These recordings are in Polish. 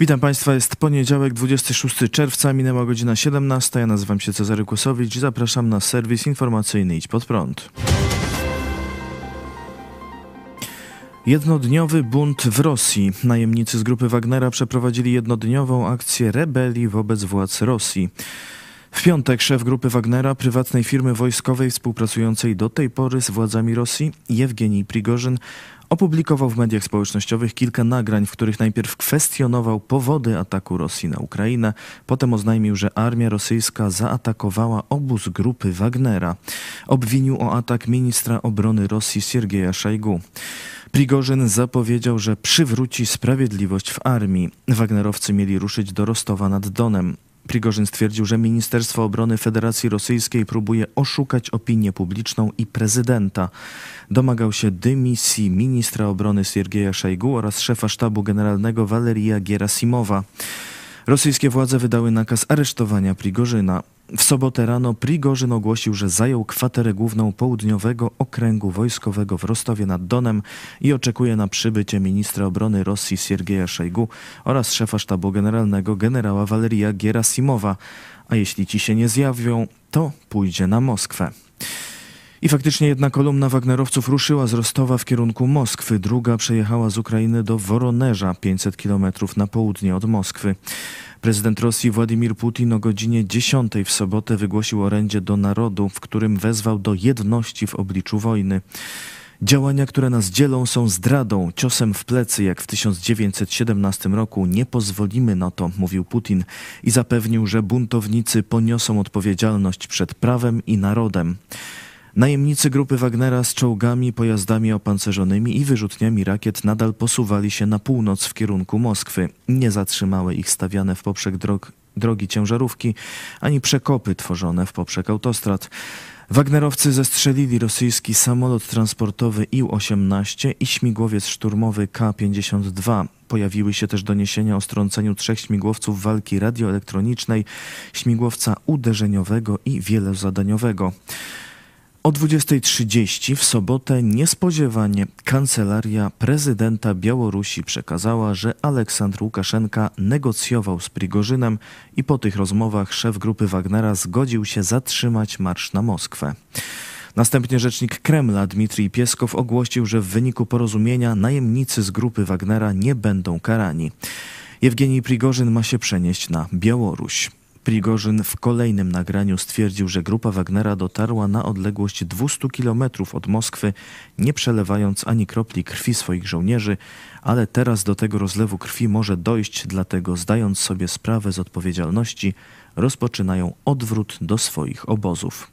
Witam Państwa, jest poniedziałek, 26 czerwca, minęła godzina 17. Ja nazywam się Cezary Kłosowicz zapraszam na serwis informacyjny Idź Pod Prąd. Jednodniowy bunt w Rosji. Najemnicy z grupy Wagnera przeprowadzili jednodniową akcję rebelii wobec władz Rosji. W piątek szef grupy Wagnera, prywatnej firmy wojskowej współpracującej do tej pory z władzami Rosji, Jewgenij Prigorzyn, opublikował w mediach społecznościowych kilka nagrań, w których najpierw kwestionował powody ataku Rosji na Ukrainę, potem oznajmił, że armia rosyjska zaatakowała obóz grupy Wagnera. Obwinił o atak ministra obrony Rosji Siergieja Szajgu. Prigorzyn zapowiedział, że przywróci sprawiedliwość w armii. Wagnerowcy mieli ruszyć do Rostowa nad Donem. Prigorzyn stwierdził, że Ministerstwo Obrony Federacji Rosyjskiej próbuje oszukać opinię publiczną i prezydenta. Domagał się dymisji ministra obrony Siergieja Szajgu oraz szefa sztabu generalnego Waleria Gerasimowa. Rosyjskie władze wydały nakaz aresztowania Prigorzyna. W sobotę rano Prigorzyn ogłosił, że zajął kwaterę główną południowego okręgu wojskowego w Rostowie nad Donem i oczekuje na przybycie ministra obrony Rosji Siergieja Szejgu oraz szefa sztabu generalnego generała Waleria Gerasimowa. A jeśli ci się nie zjawią, to pójdzie na Moskwę. I faktycznie jedna kolumna Wagnerowców ruszyła z Rostowa w kierunku Moskwy, druga przejechała z Ukrainy do Woronerza, 500 kilometrów na południe od Moskwy. Prezydent Rosji Władimir Putin o godzinie 10 w sobotę wygłosił orędzie do narodu, w którym wezwał do jedności w obliczu wojny. Działania, które nas dzielą, są zdradą, ciosem w plecy, jak w 1917 roku. Nie pozwolimy na to, mówił Putin i zapewnił, że buntownicy poniosą odpowiedzialność przed prawem i narodem. Najemnicy grupy Wagnera z czołgami, pojazdami opancerzonymi i wyrzutniami rakiet nadal posuwali się na północ w kierunku Moskwy. Nie zatrzymały ich stawiane w poprzek drog, drogi ciężarówki, ani przekopy tworzone w poprzek autostrad. Wagnerowcy zestrzelili rosyjski samolot transportowy Ił-18 i śmigłowiec szturmowy K-52. Pojawiły się też doniesienia o strąceniu trzech śmigłowców walki radioelektronicznej, śmigłowca uderzeniowego i wielozadaniowego. O 20.30 w sobotę niespodziewanie kancelaria prezydenta Białorusi przekazała, że Aleksandr Łukaszenka negocjował z Prigorzynem i po tych rozmowach szef grupy Wagnera zgodził się zatrzymać marsz na Moskwę. Następnie rzecznik Kremla Dmitrij Pieskow ogłosił, że w wyniku porozumienia najemnicy z grupy Wagnera nie będą karani. Jewgenij Prigorzyn ma się przenieść na Białoruś. Prigorzyn w kolejnym nagraniu stwierdził, że grupa Wagnera dotarła na odległość 200 kilometrów od Moskwy, nie przelewając ani kropli krwi swoich żołnierzy, ale teraz do tego rozlewu krwi może dojść, dlatego zdając sobie sprawę z odpowiedzialności, rozpoczynają odwrót do swoich obozów.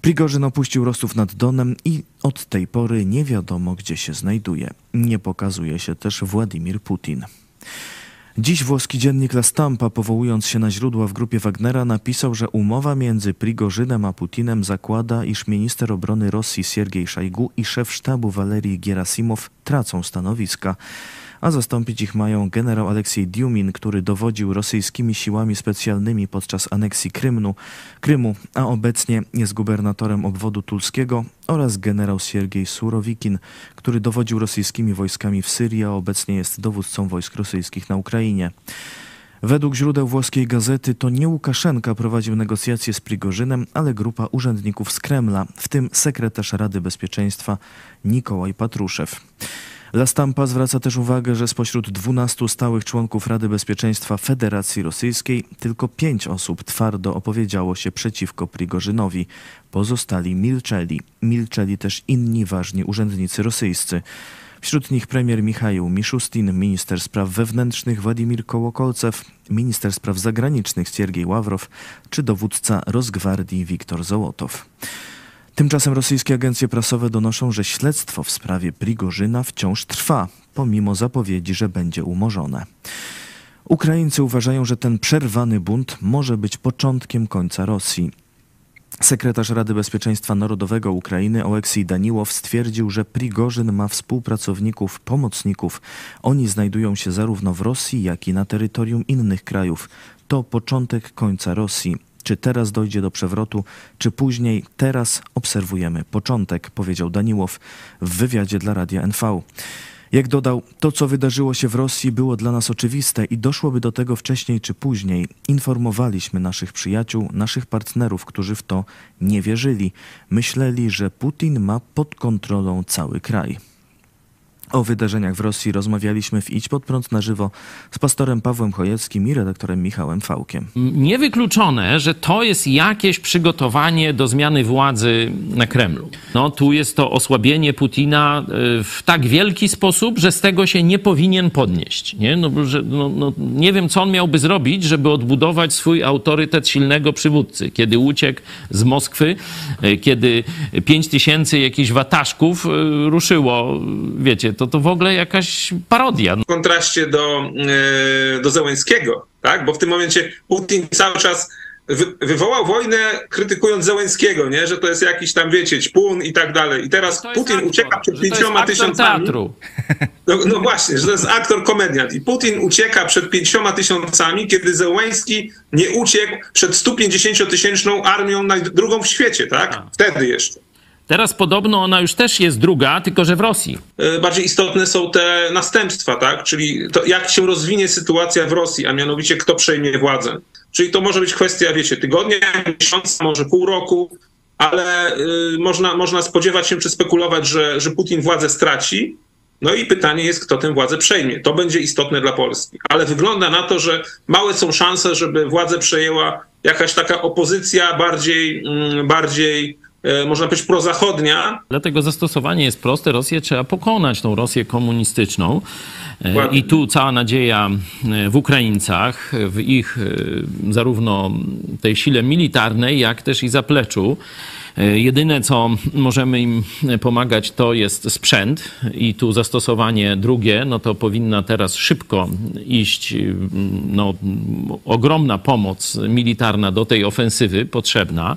Prigorzyn opuścił Rostów nad Donem i od tej pory nie wiadomo, gdzie się znajduje. Nie pokazuje się też Władimir Putin. Dziś włoski dziennik La Stampa, powołując się na źródła w grupie Wagnera, napisał, że umowa między Prigorzynem a Putinem zakłada, iż minister obrony Rosji Siergiej Szajgu i szef sztabu Walerii Gerasimow tracą stanowiska a zastąpić ich mają generał Aleksiej Diumin, który dowodził rosyjskimi siłami specjalnymi podczas aneksji Krymnu, Krymu, a obecnie jest gubernatorem obwodu tulskiego oraz generał Siergiej Surowikin, który dowodził rosyjskimi wojskami w Syrii, a obecnie jest dowódcą wojsk rosyjskich na Ukrainie. Według źródeł włoskiej gazety to nie Łukaszenka prowadził negocjacje z Prigorzynem, ale grupa urzędników z Kremla, w tym sekretarz Rady Bezpieczeństwa Nikołaj Patruszew. La Stampa zwraca też uwagę, że spośród 12 stałych członków Rady Bezpieczeństwa Federacji Rosyjskiej tylko pięć osób twardo opowiedziało się przeciwko Prigorzynowi. Pozostali milczeli. Milczeli też inni ważni urzędnicy rosyjscy. Wśród nich premier Michał Miszustin, minister spraw wewnętrznych Władimir Kołokolcew, minister spraw zagranicznych Siergiej Ławrow czy dowódca Rosgwardii Wiktor Zołotow. Tymczasem rosyjskie agencje prasowe donoszą, że śledztwo w sprawie Prigorzyna wciąż trwa, pomimo zapowiedzi, że będzie umorzone. Ukraińcy uważają, że ten przerwany bunt może być początkiem końca Rosji. Sekretarz Rady Bezpieczeństwa Narodowego Ukrainy Oleksij Daniłow stwierdził, że Prigorzyn ma współpracowników, pomocników. Oni znajdują się zarówno w Rosji, jak i na terytorium innych krajów. To początek końca Rosji. Czy teraz dojdzie do przewrotu, czy później? Teraz obserwujemy początek, powiedział Daniłow w wywiadzie dla Radia NV. Jak dodał, to co wydarzyło się w Rosji było dla nas oczywiste i doszłoby do tego wcześniej czy później. Informowaliśmy naszych przyjaciół, naszych partnerów, którzy w to nie wierzyli. Myśleli, że Putin ma pod kontrolą cały kraj. O wydarzeniach w Rosji rozmawialiśmy w Idź Pod Prąd na żywo z pastorem Pawłem Chojeckim i redaktorem Michałem Fałkiem. Niewykluczone, że to jest jakieś przygotowanie do zmiany władzy na Kremlu. No, tu jest to osłabienie Putina y, w tak wielki sposób, że z tego się nie powinien podnieść. Nie, no, że, no, no, nie wiem, co on miałby zrobić, żeby odbudować swój autorytet silnego przywódcy. Kiedy uciekł z Moskwy, y, kiedy pięć tysięcy jakichś wataszków y, ruszyło, wiecie, to to w ogóle jakaś parodia. W kontraście do, e, do Zełenskiego, tak? Bo w tym momencie Putin cały czas wy, wywołał wojnę krytykując Zełenskiego, nie? Że to jest jakiś tam, wiecie, ćpun i tak dalej. I teraz Putin aktor, ucieka przed pięcioma tysiącami. Teatru. No, no właśnie, że to jest aktor komediant. I Putin ucieka przed pięcioma tysiącami, kiedy Zełenski nie uciekł przed 150-tysięczną armią na drugą w świecie, tak? Wtedy jeszcze. Teraz podobno ona już też jest druga, tylko że w Rosji. E, bardziej istotne są te następstwa, tak? Czyli to, jak się rozwinie sytuacja w Rosji, a mianowicie kto przejmie władzę. Czyli to może być kwestia, wiecie, tygodnia, miesiąca, może pół roku, ale y, można, można spodziewać się czy spekulować, że, że Putin władzę straci. No i pytanie jest, kto tę władzę przejmie. To będzie istotne dla Polski. Ale wygląda na to, że małe są szanse, żeby władzę przejęła jakaś taka opozycja bardziej, mm, bardziej można powiedzieć, prozachodnia. Dlatego zastosowanie jest proste. Rosję trzeba pokonać, tą Rosję komunistyczną. E, I tu cała nadzieja e, w Ukraińcach, w ich zarówno tej sile militarnej, jak też i zapleczu. Jedyne, co możemy im pomagać, to jest sprzęt i tu zastosowanie drugie, no to powinna teraz szybko iść no, ogromna pomoc militarna do tej ofensywy potrzebna.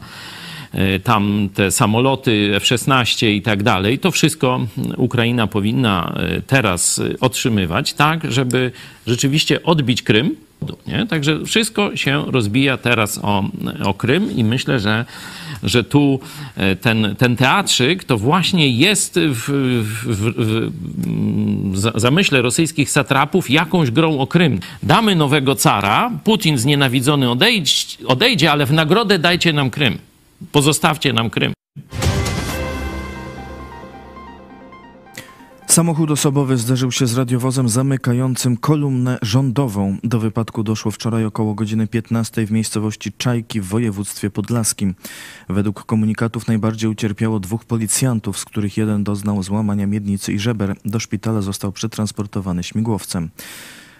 E, tam te samoloty F-16 i tak dalej, to wszystko Ukraina powinna e, teraz otrzymywać, tak, żeby rzeczywiście odbić Krym. Nie? Także wszystko się rozbija teraz o, o Krym i myślę, że, że tu ten, ten teatrzyk to właśnie jest w, w, w, zamyśle rosyjskich satrapów jakąś grą o Krym. Damy nowego cara, Putin znienawidzony odejdzie ale w nagrodę dajcie nam Krym. Pozostawcie nam Krym. Samochód osobowy zderzył się z radiowozem zamykającym kolumnę rządową. Do wypadku doszło wczoraj około godziny 15 w miejscowości Czajki w województwie podlaskim. Według komunikatów najbardziej ucierpiało dwóch policjantów, z których jeden doznał złamania miednicy i żeber. Do szpitala został przetransportowany śmigłowcem.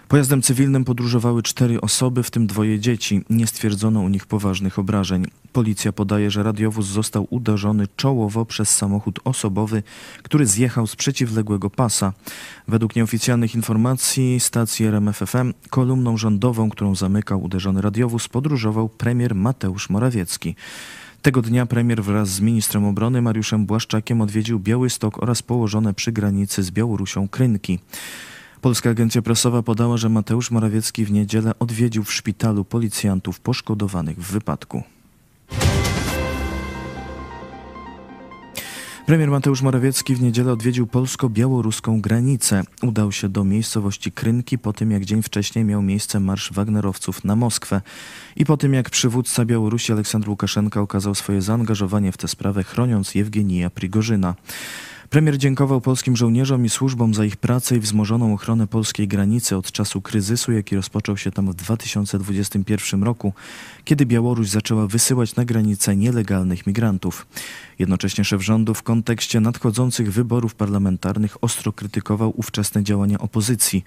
Pojazdem cywilnym podróżowały cztery osoby, w tym dwoje dzieci. Nie stwierdzono u nich poważnych obrażeń. Policja podaje, że radiowóz został uderzony czołowo przez samochód osobowy, który zjechał z przeciwległego pasa. Według nieoficjalnych informacji stacji RMFFM kolumną rządową, którą zamykał uderzony radiowóz, podróżował premier Mateusz Morawiecki. Tego dnia premier wraz z ministrem obrony Mariuszem Błaszczakiem odwiedził Białystok oraz położone przy granicy z Białorusią Krynki. Polska Agencja Prasowa podała, że Mateusz Morawiecki w niedzielę odwiedził w szpitalu policjantów poszkodowanych w wypadku. Premier Mateusz Morawiecki w niedzielę odwiedził polsko-białoruską granicę. Udał się do miejscowości Krynki po tym, jak dzień wcześniej miał miejsce marsz Wagnerowców na Moskwę i po tym, jak przywódca Białorusi Aleksandr Łukaszenka okazał swoje zaangażowanie w tę sprawę, chroniąc Jewgenija Prigorzyna. Premier dziękował polskim żołnierzom i służbom za ich pracę i wzmożoną ochronę polskiej granicy od czasu kryzysu, jaki rozpoczął się tam w 2021 roku, kiedy Białoruś zaczęła wysyłać na granicę nielegalnych migrantów. Jednocześnie szef rządu w kontekście nadchodzących wyborów parlamentarnych ostro krytykował ówczesne działania opozycji.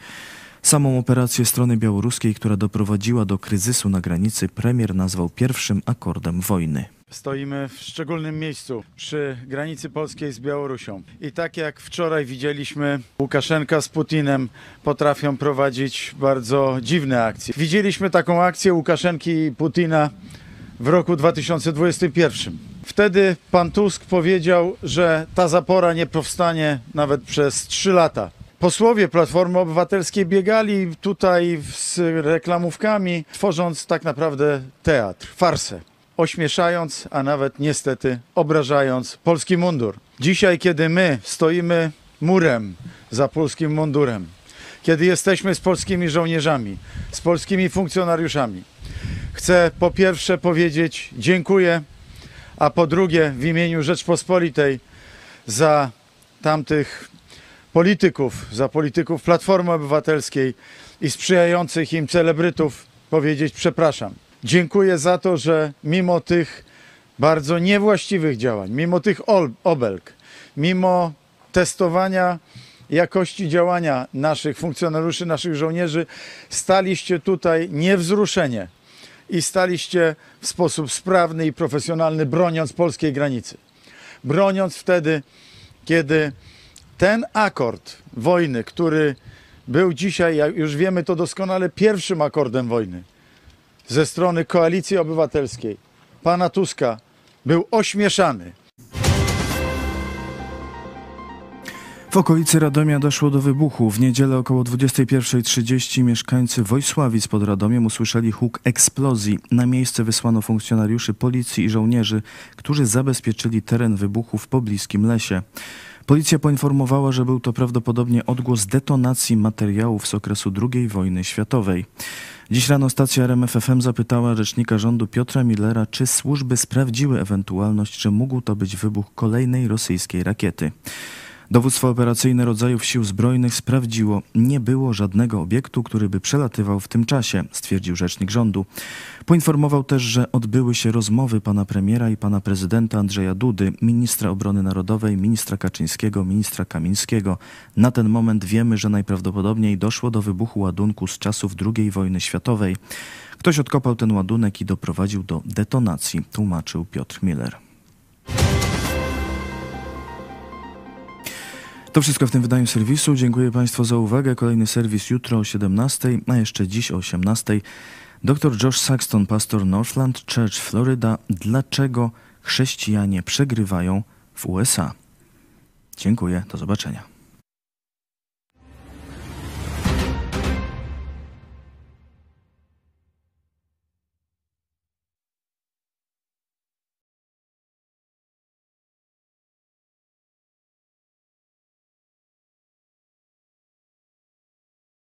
Samą operację strony białoruskiej, która doprowadziła do kryzysu na granicy, premier nazwał pierwszym akordem wojny. Stoimy w szczególnym miejscu przy granicy polskiej z Białorusią. I tak jak wczoraj widzieliśmy, Łukaszenka z Putinem potrafią prowadzić bardzo dziwne akcje. Widzieliśmy taką akcję Łukaszenki i Putina w roku 2021. Wtedy pan Tusk powiedział, że ta zapora nie powstanie nawet przez trzy lata. Posłowie Platformy Obywatelskiej biegali tutaj z reklamówkami, tworząc tak naprawdę teatr, farsę ośmieszając, a nawet niestety obrażając polski mundur. Dzisiaj, kiedy my stoimy murem, za polskim mundurem, kiedy jesteśmy z polskimi żołnierzami, z polskimi funkcjonariuszami. Chcę po pierwsze powiedzieć dziękuję, a po drugie w imieniu Rzeczpospolitej za tamtych polityków, za polityków Platformy Obywatelskiej i sprzyjających im celebrytów powiedzieć przepraszam. Dziękuję za to, że mimo tych bardzo niewłaściwych działań, mimo tych obelg, mimo testowania jakości działania naszych funkcjonariuszy, naszych żołnierzy, staliście tutaj niewzruszenie i staliście w sposób sprawny i profesjonalny, broniąc polskiej granicy. Broniąc wtedy, kiedy ten akord wojny, który był dzisiaj, jak już wiemy to doskonale, pierwszym akordem wojny ze strony koalicji obywatelskiej, pana Tuska, był ośmieszany. W okolicy Radomia doszło do wybuchu. W niedzielę około 21.30 mieszkańcy Wojsławic pod Radomiem usłyszeli huk eksplozji. Na miejsce wysłano funkcjonariuszy policji i żołnierzy, którzy zabezpieczyli teren wybuchu w pobliskim lesie. Policja poinformowała, że był to prawdopodobnie odgłos detonacji materiałów z okresu II wojny światowej. Dziś rano stacja RMFFM zapytała rzecznika rządu Piotra Millera, czy służby sprawdziły ewentualność, że mógł to być wybuch kolejnej rosyjskiej rakiety. Dowództwo operacyjne rodzajów sił zbrojnych sprawdziło, nie było żadnego obiektu, który by przelatywał w tym czasie, stwierdził rzecznik rządu. Poinformował też, że odbyły się rozmowy pana premiera i pana prezydenta Andrzeja Dudy, ministra obrony narodowej, ministra Kaczyńskiego, ministra Kamińskiego. Na ten moment wiemy, że najprawdopodobniej doszło do wybuchu ładunku z czasów II wojny światowej. Ktoś odkopał ten ładunek i doprowadził do detonacji, tłumaczył Piotr Miller. To wszystko w tym wydaniu serwisu. Dziękuję Państwu za uwagę. Kolejny serwis jutro o 17, a jeszcze dziś o 18. Dr Josh Saxton, pastor Northland Church, Florida. Dlaczego chrześcijanie przegrywają w USA? Dziękuję, do zobaczenia.